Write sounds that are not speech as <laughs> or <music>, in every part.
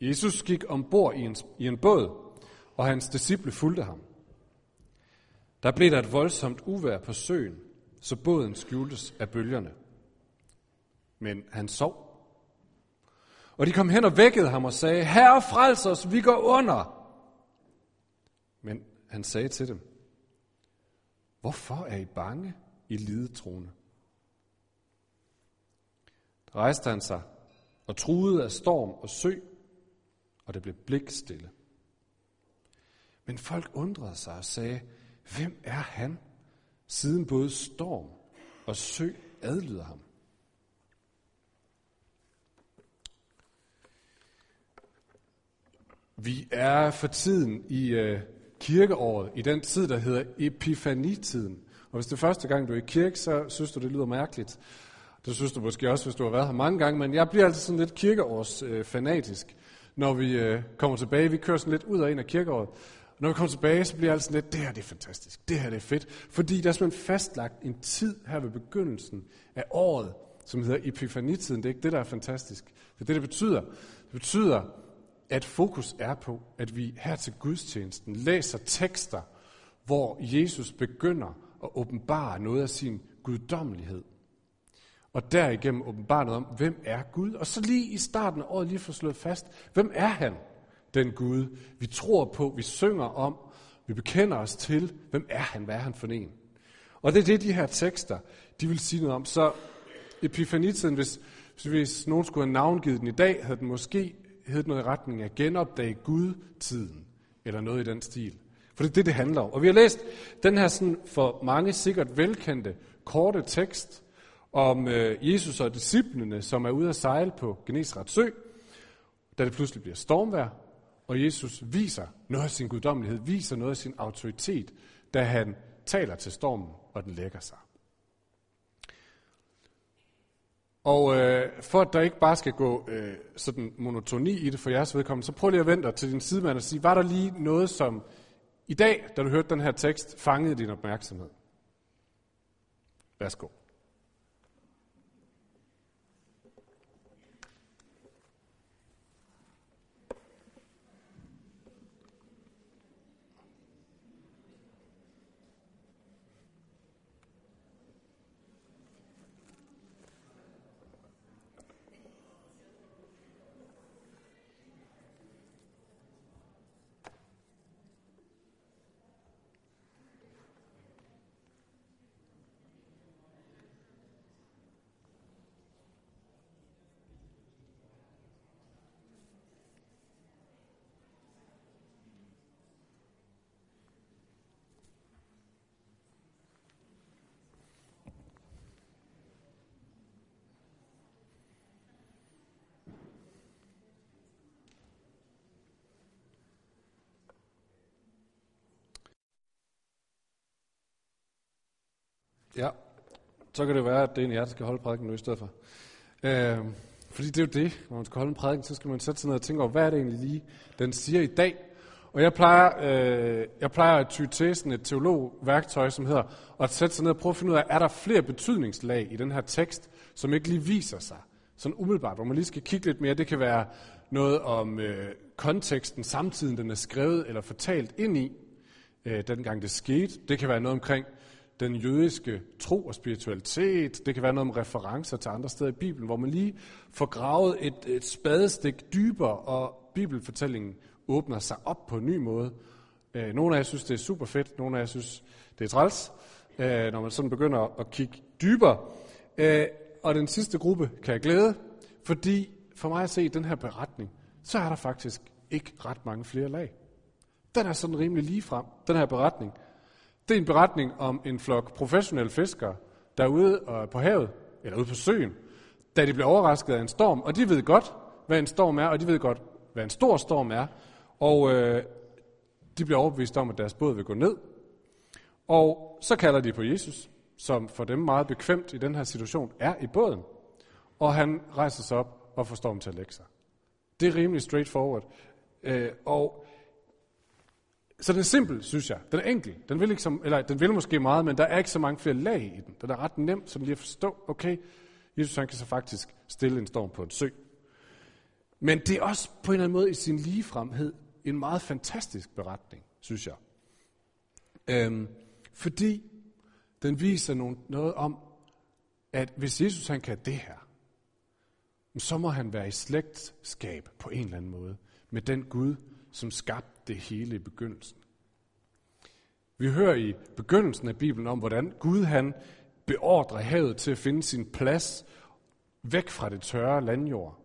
Jesus gik ombord i en, i en båd, og hans disciple fulgte ham. Der blev der et voldsomt uvær på søen, så båden skjultes af bølgerne. Men han sov. Og de kom hen og vækkede ham og sagde, Herre, frels os, vi går under. Men han sagde til dem, Hvorfor er I bange, I lidetroende? Der rejste han sig og truede af storm og sø, og det blev blikstille. Men folk undrede sig og sagde, hvem er han, siden både storm og sø adlyder ham? Vi er for tiden i øh, kirkeåret, i den tid, der hedder epifanitiden. Og hvis det er første gang, du er i kirke, så synes du, det lyder mærkeligt. Det synes du måske også, hvis du har været her mange gange, men jeg bliver altid sådan lidt kirkeårs øh, fanatisk, når vi øh, kommer tilbage. Vi kører sådan lidt ud og ind af kirkeåret. Og når vi kommer tilbage, så bliver alt sådan lidt, det her det er fantastisk, det her det er fedt. Fordi der er simpelthen fastlagt en tid her ved begyndelsen af året, som hedder epifanitiden. Det er ikke det, der er fantastisk. Det er det, det betyder. Det betyder, at fokus er på, at vi her til gudstjenesten læser tekster, hvor Jesus begynder at åbenbare noget af sin guddommelighed. Og derigennem åbenbare noget om, hvem er Gud? Og så lige i starten af året lige få slået fast, hvem er han, den Gud, vi tror på, vi synger om, vi bekender os til, hvem er han, hvad er han for en? Og det er det, de her tekster, de vil sige noget om. Så epifanitiden, hvis, hvis nogen skulle have navngivet den i dag, havde den måske hed noget i retning af genopdage Gud-tiden, eller noget i den stil. For det er det, det handler om. Og vi har læst den her sådan for mange sikkert velkendte, korte tekst om øh, Jesus og disciplene, som er ude at sejle på Genesrets sø, da det pludselig bliver stormvejr, og Jesus viser noget af sin guddommelighed, viser noget af sin autoritet, da han taler til stormen, og den lægger sig. Og øh, for at der ikke bare skal gå øh, sådan monotoni i det for jeres vedkommende, så prøv lige at vente til din sidemand og sige, var der lige noget, som i dag, da du hørte den her tekst, fangede din opmærksomhed? Værsgo. Ja, så kan det være, at det er en jer, der skal holde prædiken nu i stedet for. Øh, fordi det er jo det, når man skal holde en prædiken, så skal man sætte sig ned og tænke over, hvad er det egentlig lige, den siger i dag. Og jeg plejer, øh, jeg plejer at ty til sådan et teologværktøj, som hedder at sætte sig ned og prøve at finde ud af, er der flere betydningslag i den her tekst, som ikke lige viser sig sådan umiddelbart, hvor man lige skal kigge lidt mere. Det kan være noget om øh, konteksten, samtiden den er skrevet eller fortalt ind i, øh, dengang det skete. Det kan være noget omkring den jødiske tro og spiritualitet. Det kan være noget om referencer til andre steder i Bibelen, hvor man lige får gravet et, et spadestik dybere, og bibelfortællingen åbner sig op på en ny måde. Øh, nogle af jer synes, det er super fedt, nogle af jer synes, det er træls, øh, når man sådan begynder at kigge dybere. Øh, og den sidste gruppe kan jeg glæde, fordi for mig at se den her beretning, så er der faktisk ikke ret mange flere lag. Den er sådan rimelig lige frem, den her beretning. Det er en beretning om en flok professionelle fiskere, der er ude øh, på havet, eller ude på søen, da de bliver overrasket af en storm, og de ved godt, hvad en storm er, og de ved godt, hvad en stor storm er, og øh, de bliver overbevist om, at deres båd vil gå ned. Og så kalder de på Jesus, som for dem meget bekvemt i den her situation er i båden, og han rejser sig op og får stormen til at lægge sig. Det er rimelig straightforward. Øh, og så den er simpel, synes jeg. Den er enkel. Den vil, ikke som, eller, den vil måske meget, men der er ikke så mange flere lag i den. Den er ret nem som lige at forstå, okay, Jesus han kan så faktisk stille en storm på en sø. Men det er også på en eller anden måde i sin ligefremhed en meget fantastisk beretning, synes jeg. Øhm, fordi den viser noget om, at hvis Jesus han kan det her, så må han være i slægtskab på en eller anden måde med den Gud, som skabte det hele i begyndelsen. Vi hører i begyndelsen af Bibelen om, hvordan Gud han beordrer havet til at finde sin plads væk fra det tørre landjord.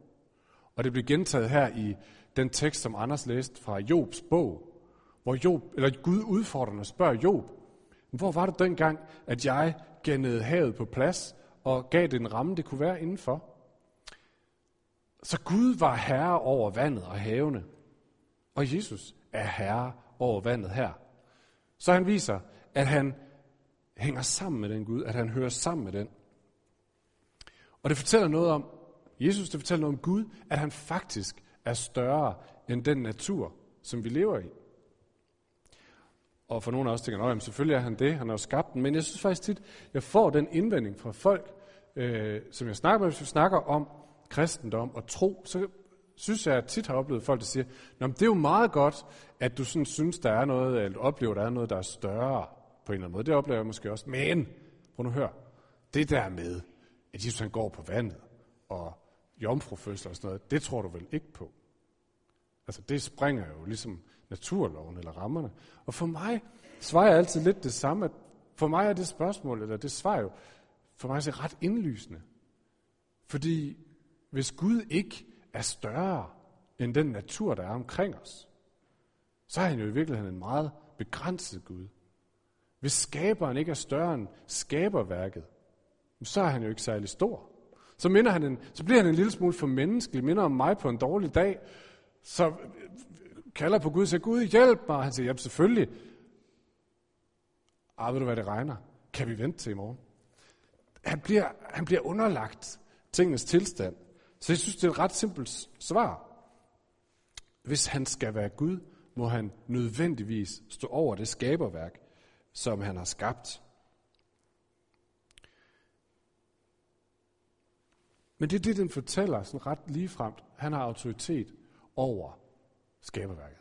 Og det bliver gentaget her i den tekst, som Anders læste fra Jobs bog, hvor Job, eller Gud udfordrer og spørger Job, hvor var det dengang, at jeg gennede havet på plads og gav det en ramme, det kunne være indenfor? Så Gud var herre over vandet og havene, og Jesus er herre over vandet her. Så han viser, at han hænger sammen med den Gud, at han hører sammen med den. Og det fortæller noget om, Jesus det fortæller noget om Gud, at han faktisk er større end den natur, som vi lever i. Og for nogle af os tænker, at selvfølgelig er han det, han har jo skabt den, men jeg synes faktisk tit, jeg får den indvending fra folk, øh, som jeg snakker med, hvis vi snakker om kristendom og tro, så synes jeg, at tit har oplevet folk, der siger, Nå, men det er jo meget godt, at du sådan synes, der er noget, eller oplever, der er noget, der er større på en eller anden måde. Det oplever jeg måske også. Men, prøv nu hør, det der med, at Jesus han går på vandet, og jomfrufødsel og sådan noget, det tror du vel ikke på? Altså, det springer jo ligesom naturloven eller rammerne. Og for mig svarer jeg altid lidt det samme, at for mig er det spørgsmål, eller det svar jo, for mig er det ret indlysende. Fordi hvis Gud ikke er større end den natur, der er omkring os, så er han jo i virkeligheden en meget begrænset Gud. Hvis skaberen ikke er større end skaberværket, så er han jo ikke særlig stor. Så, minder han en, så bliver han en lille smule for menneskelig, minder om mig på en dårlig dag, så kalder på Gud og siger, Gud hjælp mig. Og han siger, ja selvfølgelig. Ah, ved du hvad det regner? Kan vi vente til i morgen? Han bliver, han bliver underlagt tingens tilstand. Så jeg synes, det er et ret simpelt svar. Hvis han skal være Gud, må han nødvendigvis stå over det skaberværk, som han har skabt. Men det er det, den fortæller sådan ret ligefremt. Han har autoritet over skaberværket.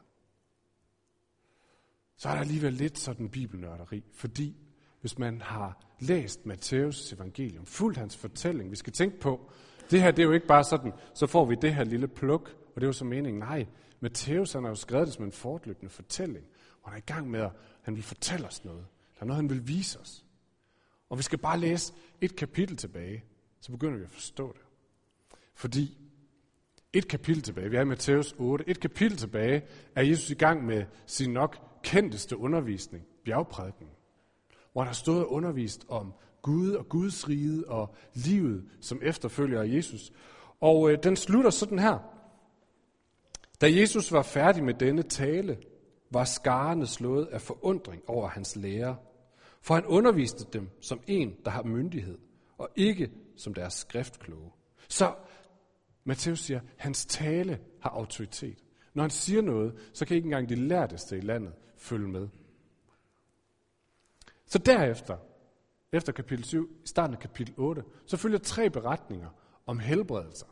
Så er der alligevel lidt sådan bibelnørderi, fordi hvis man har læst Matthæus' evangelium, fuldt hans fortælling, vi skal tænke på, det her det er jo ikke bare sådan, så får vi det her lille pluk, og det er jo så meningen. Nej, Matthæus han har jo skrevet det som en fortløbende fortælling, og han er i gang med, at han vil fortælle os noget. Der er noget, han vil vise os. Og vi skal bare læse et kapitel tilbage, så begynder vi at forstå det. Fordi et kapitel tilbage, vi er i Matthæus 8, et kapitel tilbage, er Jesus i gang med sin nok kendteste undervisning, bjergprædiken, hvor han har stået og undervist om Gud og Guds rige og livet som efterfølger af Jesus. Og øh, den slutter sådan her. Da Jesus var færdig med denne tale, var skarne slået af forundring over hans lære, for han underviste dem som en, der har myndighed, og ikke som deres skriftkloge. Så Matthæus siger, hans tale har autoritet. Når han siger noget, så kan ikke engang de lærteste i landet følge med. Så derefter, efter kapitel 7, i starten af kapitel 8, så følger tre beretninger om helbredelser,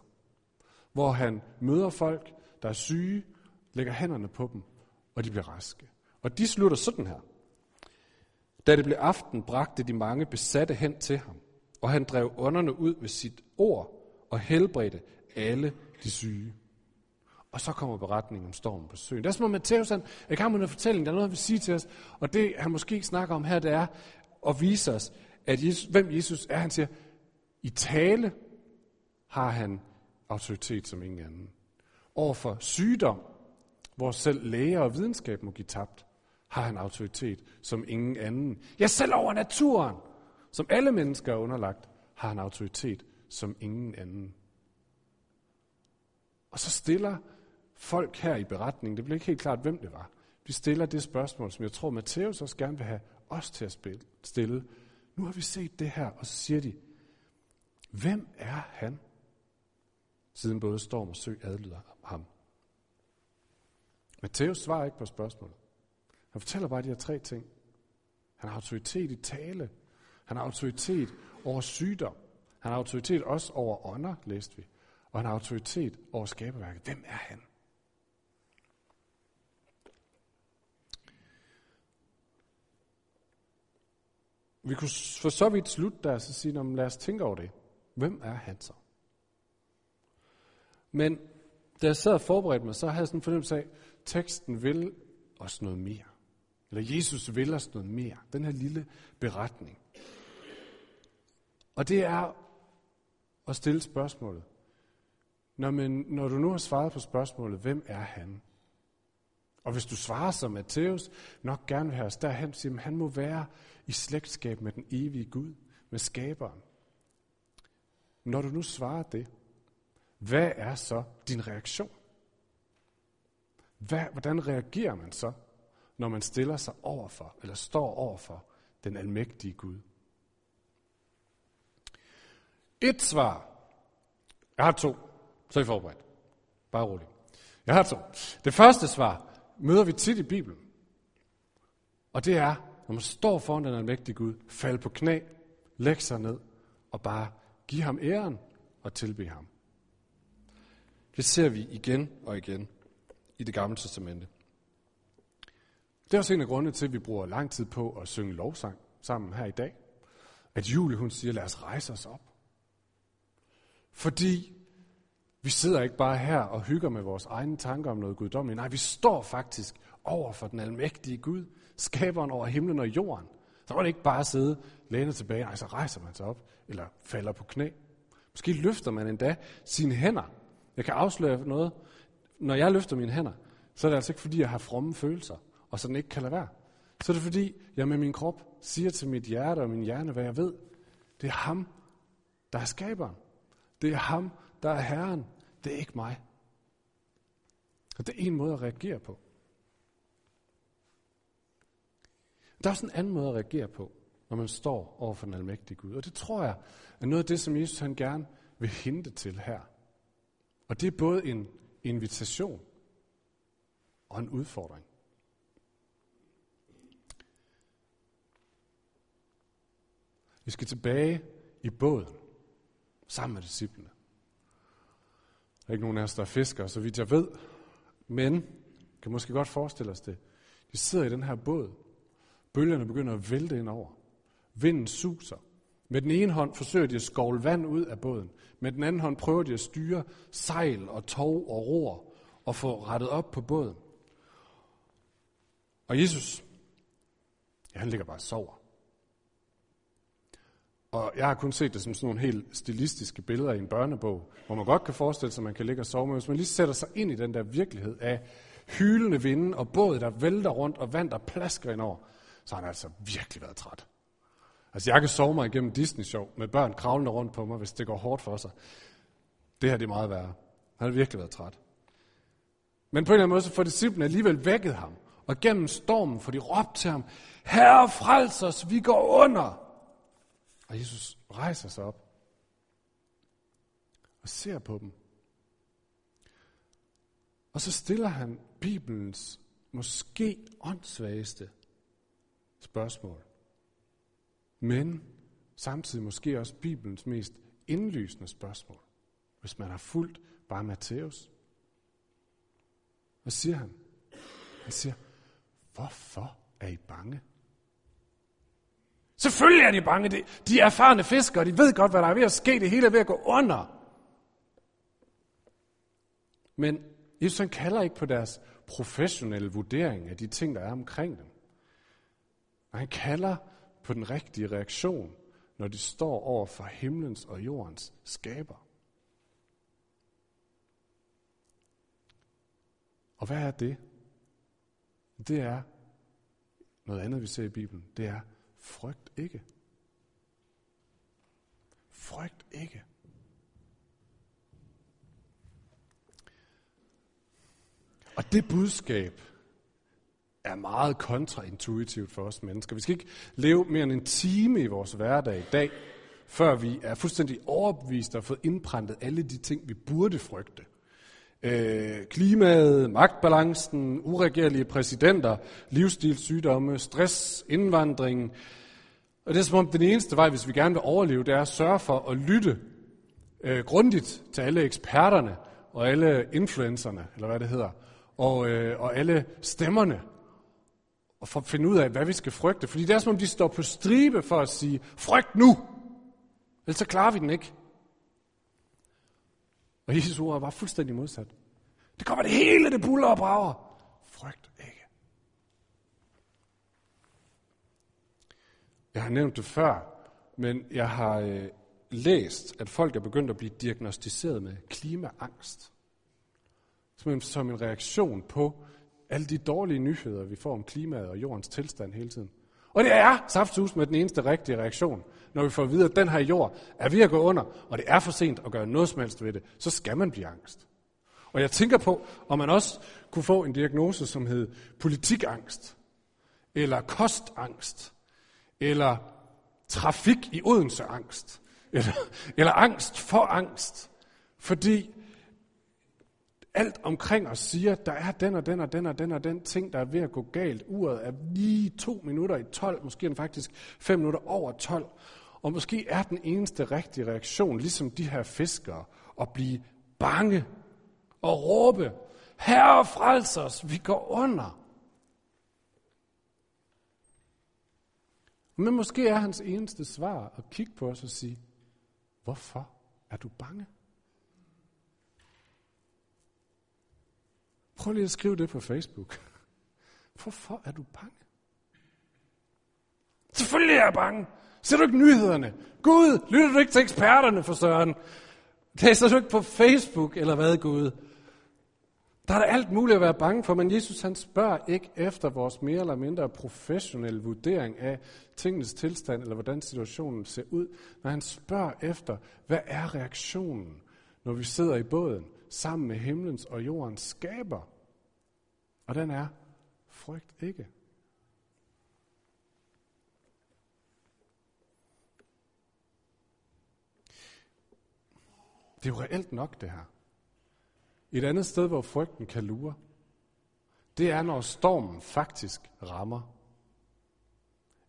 hvor han møder folk, der er syge, lægger hænderne på dem, og de bliver raske. Og de slutter sådan her. Da det blev aften, bragte de mange besatte hen til ham, og han drev ånderne ud ved sit ord og helbredte alle de syge. Og så kommer beretningen om stormen på søen. Det er som om Matthæus han er i gang med en fortælling, der er noget, han vil sige til os. Og det, han måske snakker om her, det er at vise os, at Jesus, hvem Jesus er. Han siger, i tale har han autoritet som ingen anden. Overfor sygdom, hvor selv læger og videnskab må give tabt, har han autoritet som ingen anden. Ja, selv over naturen, som alle mennesker er underlagt, har han autoritet som ingen anden. Og så stiller folk her i beretningen, det blev ikke helt klart, hvem det var, vi stiller det spørgsmål, som jeg tror, Matthæus også gerne vil have os til at stille. Nu har vi set det her, og så siger de, hvem er han? Siden både storm og sø adlyder ham. Matthæus svarer ikke på spørgsmålet. Han fortæller bare de her tre ting. Han har autoritet i tale. Han har autoritet over sygdom. Han har autoritet også over ånder, læste vi. og har autoritet over skaberværket. Hvem er han? Hvem er han? Vi kunne for så vidt slutte der og sige, lad os tænke over det. Hvem er han så? Men da jeg sad og forberedte mig, så havde jeg sådan en fornemmelse af, at teksten vil os noget mere. Eller Jesus vil os noget mere. Den her lille beretning. Og det er at stille spørgsmålet. Når, men, når du nu har svaret på spørgsmålet, hvem er han? Og hvis du svarer som Matthæus, nok gerne vil have os derhen, siger, at han må være i slægtskab med den evige Gud, med skaberen. Når du nu svarer det, hvad er så din reaktion? Hvad, hvordan reagerer man så, når man stiller sig overfor, eller står overfor den almægtige Gud? Et svar. Jeg har to, så er I forberedt. Bare roligt. Jeg har to. Det første svar møder vi tit i Bibelen. Og det er, når man står foran den almægtige Gud, fald på knæ, læg sig ned og bare give ham æren og tilbe ham. Det ser vi igen og igen i det gamle testamente. Det er også en af grundene til, at vi bruger lang tid på at synge lovsang sammen her i dag. At Julie hun siger, lad os rejse os op. Fordi vi sidder ikke bare her og hygger med vores egne tanker om noget guddommeligt. Nej, vi står faktisk over for den almægtige Gud, skaberen over himlen og jorden. Så var det ikke bare at sidde lænet tilbage, nej, så rejser man sig op, eller falder på knæ. Måske løfter man endda sine hænder. Jeg kan afsløre noget. Når jeg løfter mine hænder, så er det altså ikke fordi, jeg har fromme følelser, og sådan ikke kan lade være. Så er det fordi, jeg med min krop siger til mit hjerte og min hjerne, hvad jeg ved. Det er ham, der er skaberen. Det er ham, der er Herren. Det er ikke mig. Og det er en måde at reagere på. Der er også en anden måde at reagere på, når man står over for den almægtige Gud. Og det tror jeg er noget af det, som Jesus han gerne vil hente til her. Og det er både en invitation og en udfordring. Vi skal tilbage i båden sammen med disciplene. Der er ikke nogen af os, der er fiskere, så vidt jeg ved. Men, kan måske godt forestille os det. De sidder i den her båd. Bølgerne begynder at vælte ind over. Vinden suser. Med den ene hånd forsøger de at skovle vand ud af båden. Med den anden hånd prøver de at styre sejl og tog og ror og få rettet op på båden. Og Jesus, ja, han ligger bare og sover. Og jeg har kun set det som sådan nogle helt stilistiske billeder i en børnebog, hvor man godt kan forestille sig, at man kan ligge og sove, men hvis man lige sætter sig ind i den der virkelighed af hylende vinde og båd, der vælter rundt og vand, der plasker ind over, så har han altså virkelig været træt. Altså jeg kan sove mig igennem Disney-show med børn kravlende rundt på mig, hvis det går hårdt for sig. Det her det er meget værre. Han har virkelig været træt. Men på en eller anden måde, så får disciplene alligevel vækket ham. Og gennem stormen får de råbt til ham, Herre, frels os, vi går under. Og Jesus rejser sig op og ser på dem. Og så stiller han Bibelens måske åndssvageste spørgsmål. Men samtidig måske også Bibelens mest indlysende spørgsmål, hvis man har fulgt bare Matthæus. Hvad siger han? Han siger, hvorfor er I bange? Selvfølgelig er de bange. De er erfarne fiskere, de ved godt, hvad der er ved at ske. Det hele er ved at gå under. Men Jesus han kalder ikke på deres professionelle vurdering af de ting, der er omkring dem. han kalder på den rigtige reaktion, når de står over for himlens og jordens skaber. Og hvad er det? Det er noget andet, vi ser i Bibelen. Det er Frygt ikke. Frygt ikke. Og det budskab er meget kontraintuitivt for os mennesker. Vi skal ikke leve mere end en time i vores hverdag i dag, før vi er fuldstændig overbevist og fået indprintet alle de ting, vi burde frygte. Øh, klimaet, magtbalancen, uregerlige præsidenter, livsstilssygdomme, stress, indvandring. Og det er som om den eneste vej, hvis vi gerne vil overleve, det er at sørge for at lytte øh, grundigt til alle eksperterne og alle influencerne, eller hvad det hedder, og, øh, og alle stemmerne, og for at finde ud af, hvad vi skal frygte. Fordi det er som om, de står på stribe for at sige, frygt nu! Ellers så klarer vi den ikke. Og Jesus ord var fuldstændig modsat. Det kommer det hele, det buller og brager. Frygt ikke. Jeg har nævnt det før, men jeg har øh, læst, at folk er begyndt at blive diagnostiseret med klimaangst. Som, en, som en reaktion på alle de dårlige nyheder, vi får om klimaet og jordens tilstand hele tiden. Og det er saftsus med den eneste rigtige reaktion. Når vi får at vide, at den her jord er ved at gå under, og det er for sent at gøre noget som helst ved det, så skal man blive angst. Og jeg tænker på, om man også kunne få en diagnose, som hed politikangst, eller kostangst, eller trafik i Odense angst, eller, eller angst for angst. Fordi alt omkring os siger, der er den og den og den og den og den ting, der er ved at gå galt. Uret er lige to minutter i 12, måske faktisk fem minutter over 12. Og måske er den eneste rigtige reaktion, ligesom de her fiskere, at blive bange og råbe, Herre frels os, vi går under. Men måske er hans eneste svar at kigge på os og sige, hvorfor er du bange? Prøv lige at skrive det på Facebook. <laughs> Hvorfor er du bange? Selvfølgelig er jeg bange. Ser du ikke nyhederne? Gud, lytter du ikke til eksperterne for søren? Læser du ikke på Facebook, eller hvad, Gud? Der er der alt muligt at være bange for, men Jesus han spørger ikke efter vores mere eller mindre professionelle vurdering af tingens tilstand, eller hvordan situationen ser ud, når han spørger efter, hvad er reaktionen, når vi sidder i båden sammen med himlens og jordens skaber. Og den er, frygt ikke. Det er jo reelt nok, det her. Et andet sted, hvor frygten kan lure, det er, når stormen faktisk rammer.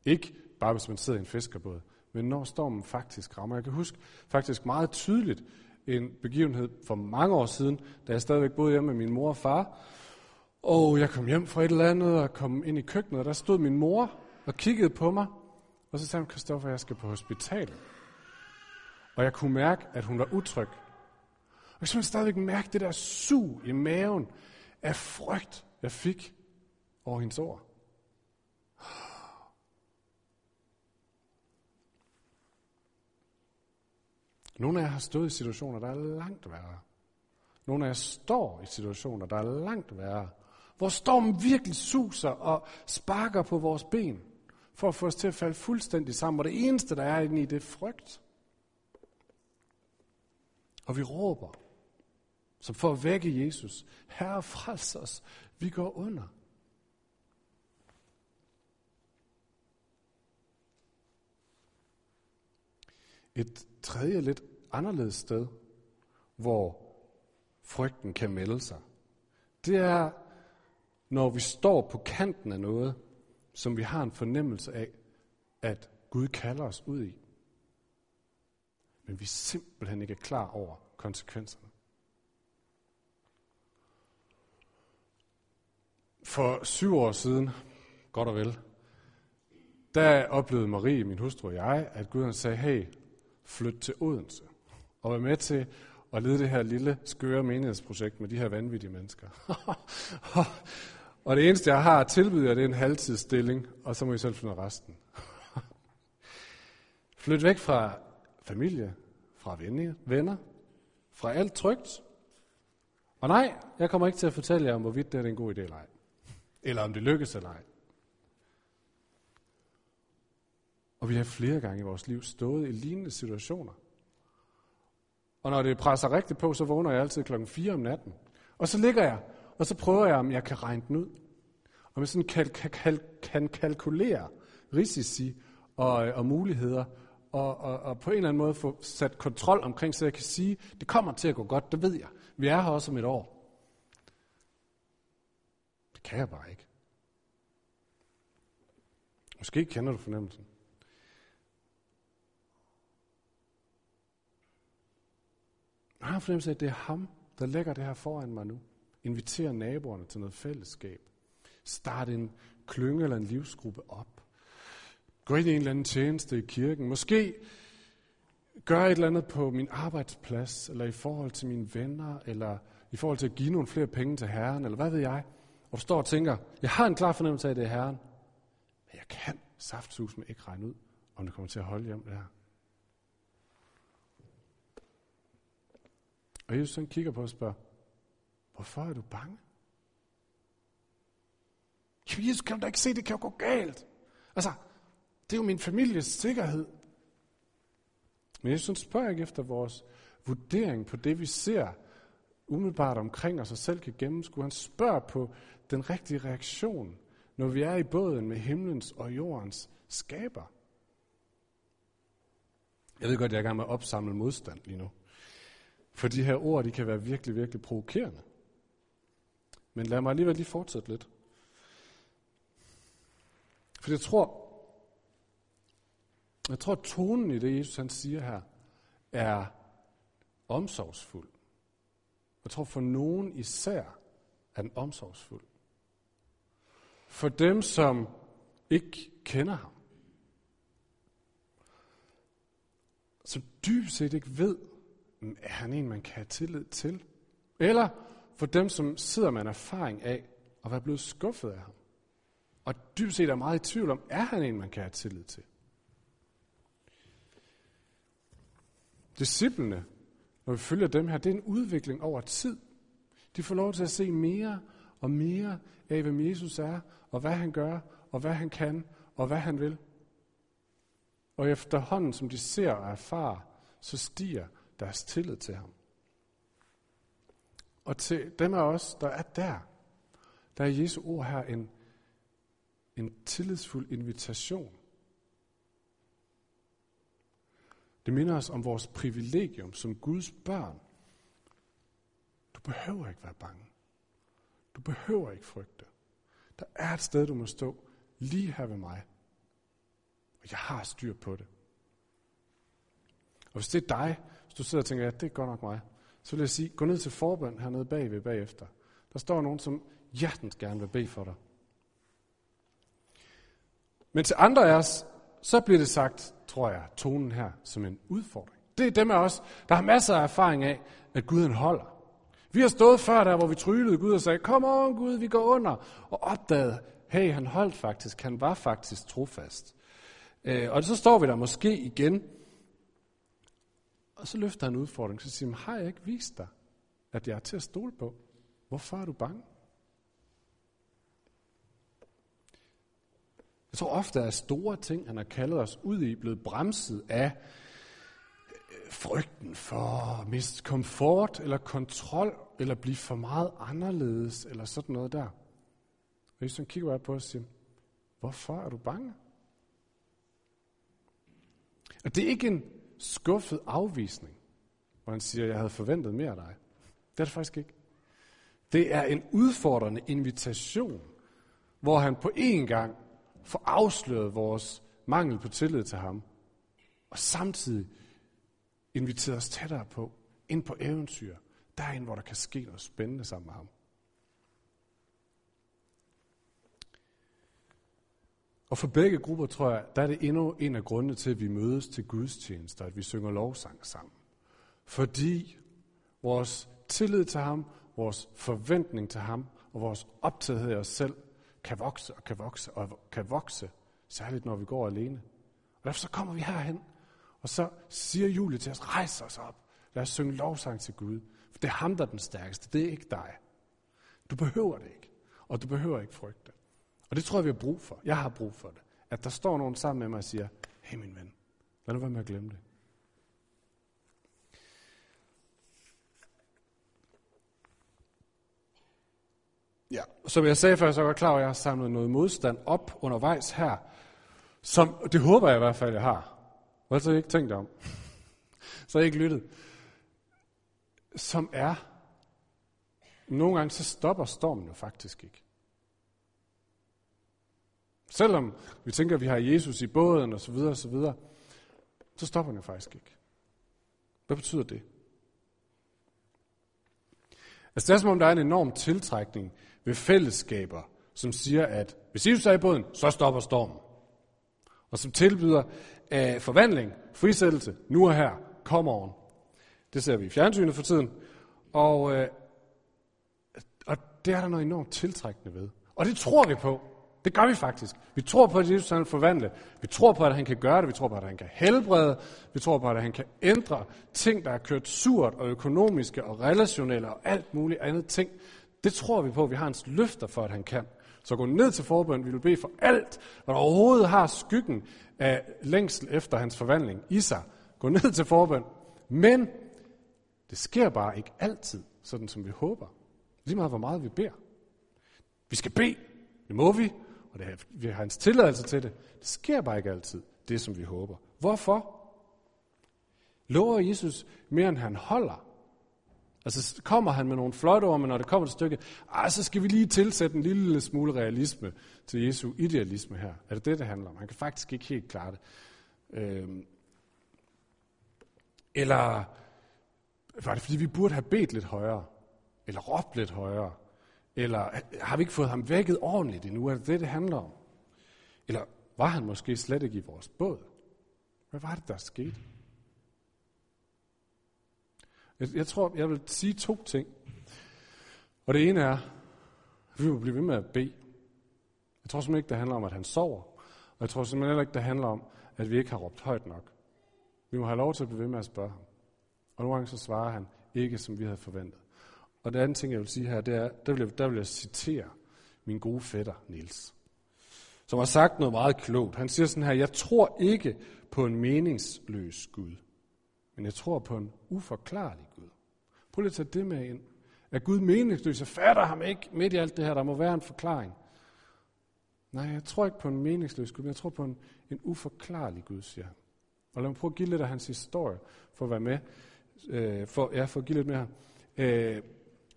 Ikke bare hvis man sidder i en fiskerbåd, men når stormen faktisk rammer. Jeg kan huske faktisk meget tydeligt en begivenhed for mange år siden, da jeg stadigvæk boede hjemme med min mor og far. Og jeg kom hjem fra et eller andet og kom ind i køkkenet, og der stod min mor og kiggede på mig. Og så sagde hun, Kristoffer, jeg skal på hospitalet. Og jeg kunne mærke, at hun var utryg. Og jeg kunne stadigvæk mærke det der sug i maven af frygt, jeg fik over hendes ord. Nogle af jer har stået i situationer, der er langt værre. Nogle af jer står i situationer, der er langt værre. Hvor stormen virkelig suser og sparker på vores ben, for at få os til at falde fuldstændig sammen. Og det eneste, der er inde i, det er frygt. Og vi råber, som for at vække Jesus. Herre, frels os. Vi går under. Et tredje lidt anderledes sted, hvor frygten kan melde sig, det er, når vi står på kanten af noget, som vi har en fornemmelse af, at Gud kalder os ud i. Men vi simpelthen ikke er klar over konsekvenserne. For syv år siden, godt og vel, der oplevede Marie, min hustru og jeg, at Gud han sagde, hey, flyt til Odense. Og vær med til at lede det her lille, skøre menighedsprojekt med de her vanvittige mennesker. <laughs> og det eneste, jeg har at tilbyde jer, det er en halvtidsstilling, og så må I selv finde resten. <laughs> Flyt væk fra familie, fra venner, fra alt trygt. Og nej, jeg kommer ikke til at fortælle jer om, hvorvidt det er en god idé eller ej. Eller om det lykkes eller ej. Og vi har flere gange i vores liv stået i lignende situationer. Og når det presser rigtigt på, så vågner jeg altid klokken 4 om natten. Og så ligger jeg, og så prøver jeg, om jeg kan regne den ud. Om jeg sådan kan, kan, kan, kan kalkulere risici og, og muligheder, og, og, og på en eller anden måde få sat kontrol omkring, så jeg kan sige, det kommer til at gå godt, det ved jeg. Vi er her også om et år. Det kan jeg bare ikke. Måske kender du fornemmelsen. har fornemmelse af, at det er ham, der lægger det her foran mig nu. Inviterer naboerne til noget fællesskab. Start en klynge eller en livsgruppe op. Gå ind i en eller anden tjeneste i kirken. Måske gør et eller andet på min arbejdsplads, eller i forhold til mine venner, eller i forhold til at give nogle flere penge til Herren, eller hvad ved jeg. Og du står og tænker, jeg har en klar fornemmelse af, at det er Herren, men jeg kan saftsus med ikke regne ud, om det kommer til at holde hjem det her. Og Jesus han kigger på og spørger, hvorfor er du bange? Jesus, kan du da ikke se, det kan jo gå galt? Altså, det er jo min families sikkerhed. Men jeg synes, spørger ikke efter vores vurdering på det, vi ser umiddelbart omkring os og selv kan gennemskue. Han spørger på den rigtige reaktion, når vi er i båden med himlens og jordens skaber. Jeg ved godt, at jeg er i gang med at opsamle modstand lige nu. For de her ord, de kan være virkelig, virkelig provokerende. Men lad mig alligevel lige fortsætte lidt. For jeg tror, jeg tror, at tonen i det, Jesus han siger her, er omsorgsfuld. Jeg tror, for nogen især er den omsorgsfuld. For dem, som ikke kender ham. Som dybt set ikke ved, er han en, man kan have tillid til? Eller for dem, som sidder med en erfaring af at være blevet skuffet af ham. Og dybt set er meget i tvivl om, er han en, man kan have tillid til? Disciplene, når vi følger dem her, det er en udvikling over tid. De får lov til at se mere og mere af, hvem Jesus er, og hvad han gør, og hvad han kan, og hvad han vil. Og efterhånden, som de ser og erfarer, så stiger deres tillid til ham. Og til dem af os, der er der, der er Jesu ord her en, en tillidsfuld invitation. Det minder os om vores privilegium som Guds børn. Du behøver ikke være bange. Du behøver ikke frygte. Der er et sted, du må stå lige her ved mig. Og jeg har styr på det. Og hvis det er dig, hvis du sidder og tænker, ja, det er godt nok mig, så vil jeg sige, gå ned til forbøn hernede bagved bagefter. Der står nogen, som hjertens gerne vil bede for dig. Men til andre af os, så bliver det sagt, tror jeg, tonen her som en udfordring. Det er dem af os, der har masser af erfaring af, at Gud han holder. Vi har stået før der, hvor vi tryllede Gud og sagde, kom on Gud, vi går under. Og opdagede, hey, han holdt faktisk, han var faktisk trofast. Øh, og så står vi der måske igen, og så løfter han udfordring, så siger han, har jeg ikke vist dig, at jeg er til at stole på? Hvorfor er du bange? Jeg tror ofte, at store ting, han har kaldet os ud i, blevet bremset af øh, frygten for at miste komfort eller kontrol, eller blive for meget anderledes, eller sådan noget der. Og Jesus kigger bare på os og siger, hvorfor er du bange? Og det er ikke en skuffet afvisning, hvor han siger, jeg havde forventet mere af dig. Det er det faktisk ikke. Det er en udfordrende invitation, hvor han på én gang få afsløret vores mangel på tillid til ham, og samtidig inviteret os tættere på, ind på eventyr, derind, hvor der kan ske noget spændende sammen med ham. Og for begge grupper, tror jeg, der er det endnu en af grundene til, at vi mødes til gudstjenester, at vi synger lovsang sammen. Fordi vores tillid til ham, vores forventning til ham og vores optagethed af os selv kan vokse og kan vokse og kan vokse, særligt når vi går alene. Og derfor så kommer vi herhen, og så siger Julie til os, rejs os op, lad os synge lovsang til Gud. For det er ham, der er den stærkeste, det er ikke dig. Du behøver det ikke, og du behøver ikke frygte. Og det tror jeg, vi har brug for. Jeg har brug for det. At der står nogen sammen med mig og siger, hey min ven, lad nu være med at glemme det. Ja, som jeg sagde før, så er jeg klar over, at jeg har samlet noget modstand op undervejs her. Som, det håber jeg i hvert fald, jeg har. Og altså ikke tænkt om. så har jeg ikke lyttet. Som er, nogle gange så stopper stormen jo faktisk ikke. Selvom vi tænker, at vi har Jesus i båden og så videre og så videre, så stopper den jo faktisk ikke. Hvad betyder det? Altså det er som om, der er en enorm tiltrækning ved fællesskaber, som siger, at hvis Jesus er i båden, så stopper stormen. Og som tilbyder af forvandling, frisættelse, nu og her, kom oven. Det ser vi i fjernsynet for tiden. Og, uh, og det er der noget enormt tiltrækkende ved. Og det tror vi på. Det gør vi faktisk. Vi tror på, at Jesus han forvandle. Vi tror på, at han kan gøre det. Vi tror på, at han kan helbrede. Vi tror på, at han kan ændre ting, der er kørt surt og økonomiske og relationelle og alt muligt andet ting. Det tror vi på. Vi har hans løfter for, at han kan. Så gå ned til forbøn. Vi vil bede for alt, hvad der overhovedet har skyggen af længsel efter hans forvandling i sig. Gå ned til forbøn. Men det sker bare ikke altid, sådan som vi håber. Lige meget hvor meget vi beder. Vi skal bede. Det må vi og det, har, vi har hans tilladelse til det. Det sker bare ikke altid, det som vi håber. Hvorfor? Lover Jesus mere, end han holder? Altså kommer han med nogle flotte ord, men når det kommer til stykket, ah, så skal vi lige tilsætte en lille smule realisme til Jesu idealisme her. Er det det, det handler om? Han kan faktisk ikke helt klare det. Øhm. Eller var det fordi, vi burde have bedt lidt højere? Eller råbt lidt højere? Eller øh, har vi ikke fået ham vækket ordentligt endnu? Er det det, det handler om? Eller var han måske slet ikke i vores båd? Hvad var det, der skete? Jeg, jeg tror, jeg vil sige to ting. Og det ene er, at vi må blive ved med at bede. Jeg tror simpelthen ikke, det handler om, at han sover. Og jeg tror simpelthen heller ikke, det handler om, at vi ikke har råbt højt nok. Vi må have lov til at blive ved med at spørge ham. Og nogle gange så svarer han ikke, som vi havde forventet. Og det andet ting, jeg vil sige her, det er, der vil jeg, der vil jeg citere min gode fætter, Nils, som har sagt noget meget klogt. Han siger sådan her, jeg tror ikke på en meningsløs Gud, men jeg tror på en uforklarlig Gud. Prøv lige at tage det med ind. Er Gud meningsløs? Jeg fatter ham ikke midt i alt det her. Der må være en forklaring. Nej, jeg tror ikke på en meningsløs Gud, men jeg tror på en, en uforklarlig Gud, siger han. Og lad mig prøve at give lidt af hans historie, for at være med, øh, for, ja, for at give lidt mere. Øh,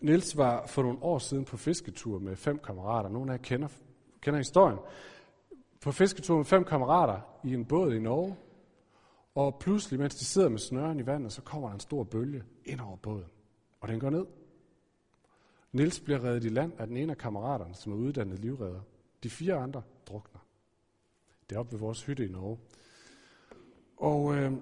Niels var for nogle år siden på fisketur med fem kammerater. Nogle af jer kender, kender historien. På fisketur med fem kammerater i en båd i Norge. Og pludselig, mens de sidder med snøren i vandet, så kommer der en stor bølge ind over båden. Og den går ned. Niels bliver reddet i land af den ene af kammeraterne, som er uddannet livredder. De fire andre drukner. Det er oppe ved vores hytte i Norge. Og øh,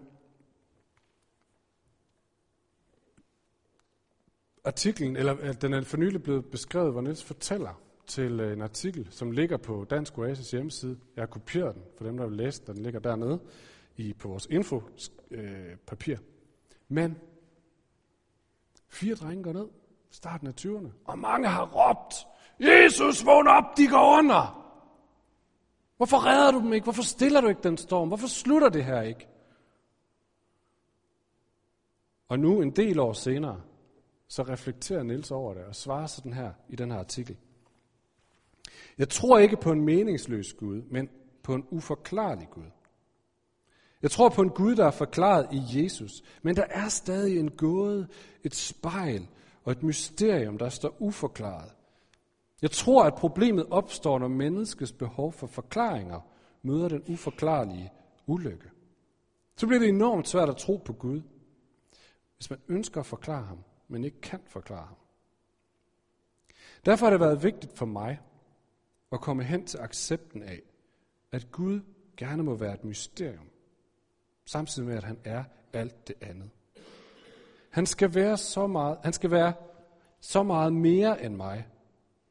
artiklen, eller øh, den er for nylig blevet beskrevet, hvor Niels fortæller til øh, en artikel, som ligger på Dansk Oasis hjemmeside. Jeg har kopieret den, for dem, der vil læse den. Den ligger dernede i, på vores infopapir. Øh, Men fire drenge går ned, starten af 20'erne, og mange har råbt, Jesus, vågn op, de går under! Hvorfor redder du dem ikke? Hvorfor stiller du ikke den storm? Hvorfor slutter det her ikke? Og nu, en del år senere, så reflekterer Niels over det og svarer sådan her i den her artikel. Jeg tror ikke på en meningsløs Gud, men på en uforklarlig Gud. Jeg tror på en Gud, der er forklaret i Jesus, men der er stadig en gåde, et spejl og et mysterium, der står uforklaret. Jeg tror, at problemet opstår, når menneskets behov for forklaringer møder den uforklarlige ulykke. Så bliver det enormt svært at tro på Gud, hvis man ønsker at forklare ham men ikke kan forklare ham. Derfor har det været vigtigt for mig at komme hen til accepten af, at Gud gerne må være et mysterium, samtidig med, at han er alt det andet. Han skal være så meget, han skal være så meget mere end mig,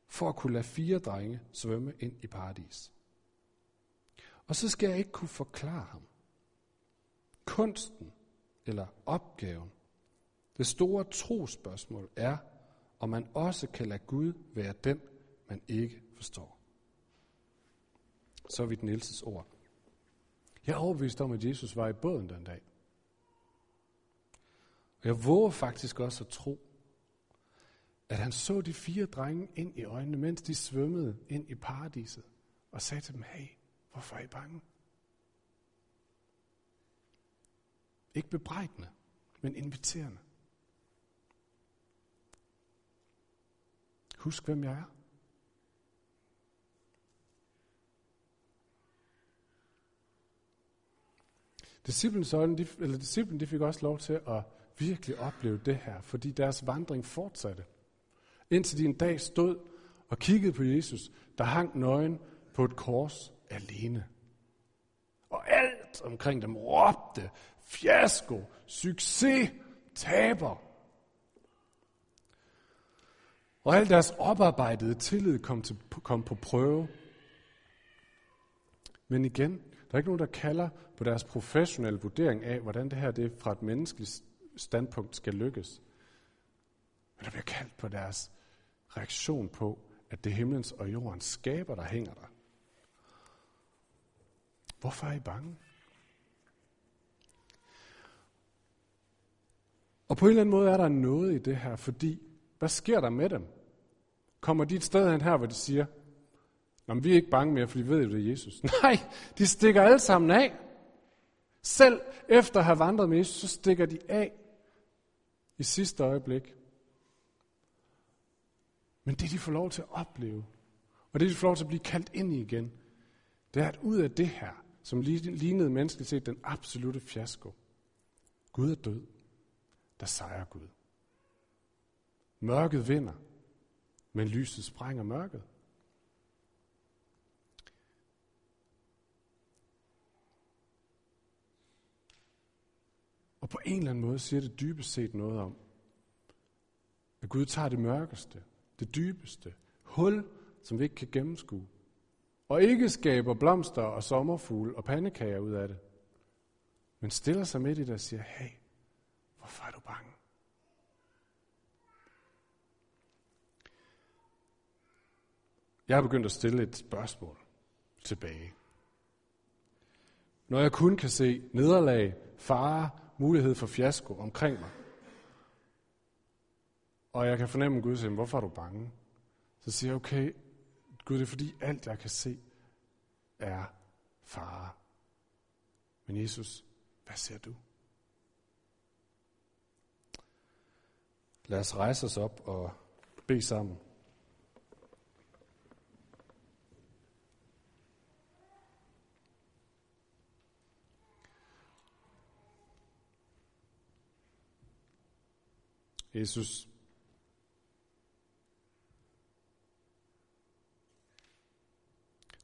for at kunne lade fire drenge svømme ind i paradis. Og så skal jeg ikke kunne forklare ham. Kunsten eller opgaven det store trospørgsmål er, om man også kan lade Gud være den, man ikke forstår. Så er vi den Nielses ord. Jeg er overbevist om, at Jesus var i båden den dag. Og jeg våger faktisk også at tro, at han så de fire drenge ind i øjnene, mens de svømmede ind i paradiset, og sagde til dem, hey, hvorfor er I bange? Ikke bebrejdende, men inviterende. Husk, hvem jeg er. Disciplen, de, eller disciplen de fik også lov til at virkelig opleve det her, fordi deres vandring fortsatte. Indtil de en dag stod og kiggede på Jesus, der hang nøgen på et kors alene. Og alt omkring dem råbte, fiasko, succes, taber. Og al deres oparbejdede tillid kom, til, kom på prøve. Men igen, der er ikke nogen, der kalder på deres professionelle vurdering af, hvordan det her det fra et menneskeligt standpunkt skal lykkes. Men der bliver kaldt på deres reaktion på, at det himlens og jordens skaber, der hænger der. Hvorfor er I bange? Og på en eller anden måde er der noget i det her, fordi hvad sker der med dem? Kommer de et sted hen her, hvor de siger, Nå, vi er ikke bange mere, for vi ved jo, det er Jesus. <laughs> Nej, de stikker alle sammen af. Selv efter at have vandret med Jesus, så stikker de af i sidste øjeblik. Men det, de får lov til at opleve, og det, de får lov til at blive kaldt ind i igen, det er, at ud af det her, som lignede mennesket set den absolute fiasko, Gud er død, der sejrer Gud. Mørket vinder, men lyset sprænger mørket. Og på en eller anden måde siger det dybest set noget om, at Gud tager det mørkeste, det dybeste hul, som vi ikke kan gennemskue, og ikke skaber blomster og sommerfugle og pandekager ud af det, men stiller sig midt i det og siger, hey, hvorfor er du bange? Jeg har begyndt at stille et spørgsmål tilbage. Når jeg kun kan se nederlag, fare, mulighed for fiasko omkring mig, og jeg kan fornemme, at Gud siger, hvorfor er du bange? Så siger jeg, okay, Gud, det er fordi alt, jeg kan se, er fare. Men Jesus, hvad ser du? Lad os rejse os op og bede sammen. Jesus,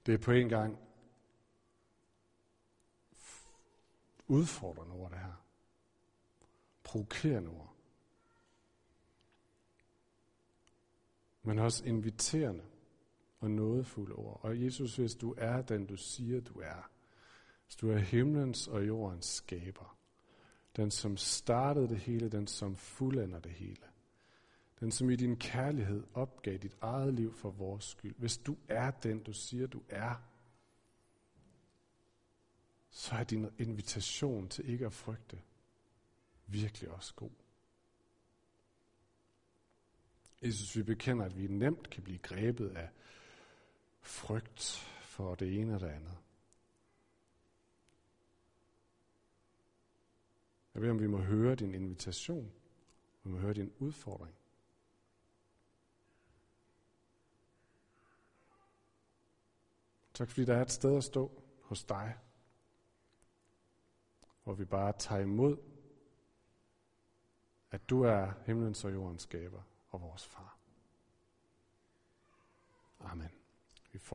det er på en gang udfordrende ord, det her. Provokerende ord. Men også inviterende og nådefulde ord. Og Jesus, hvis du er den, du siger, du er, hvis du er himlens og jordens skaber, den som startede det hele, den som fuldender det hele. Den som i din kærlighed opgav dit eget liv for vores skyld. Hvis du er den, du siger, du er, så er din invitation til ikke at frygte virkelig også god. Jesus, vi bekender, at vi nemt kan blive grebet af frygt for det ene og det andet. Jeg beder om vi må høre din invitation. Vi må høre din udfordring. Tak fordi der er et sted at stå hos dig, hvor vi bare tager imod, at du er himlens og jordens skaber og vores far. Amen.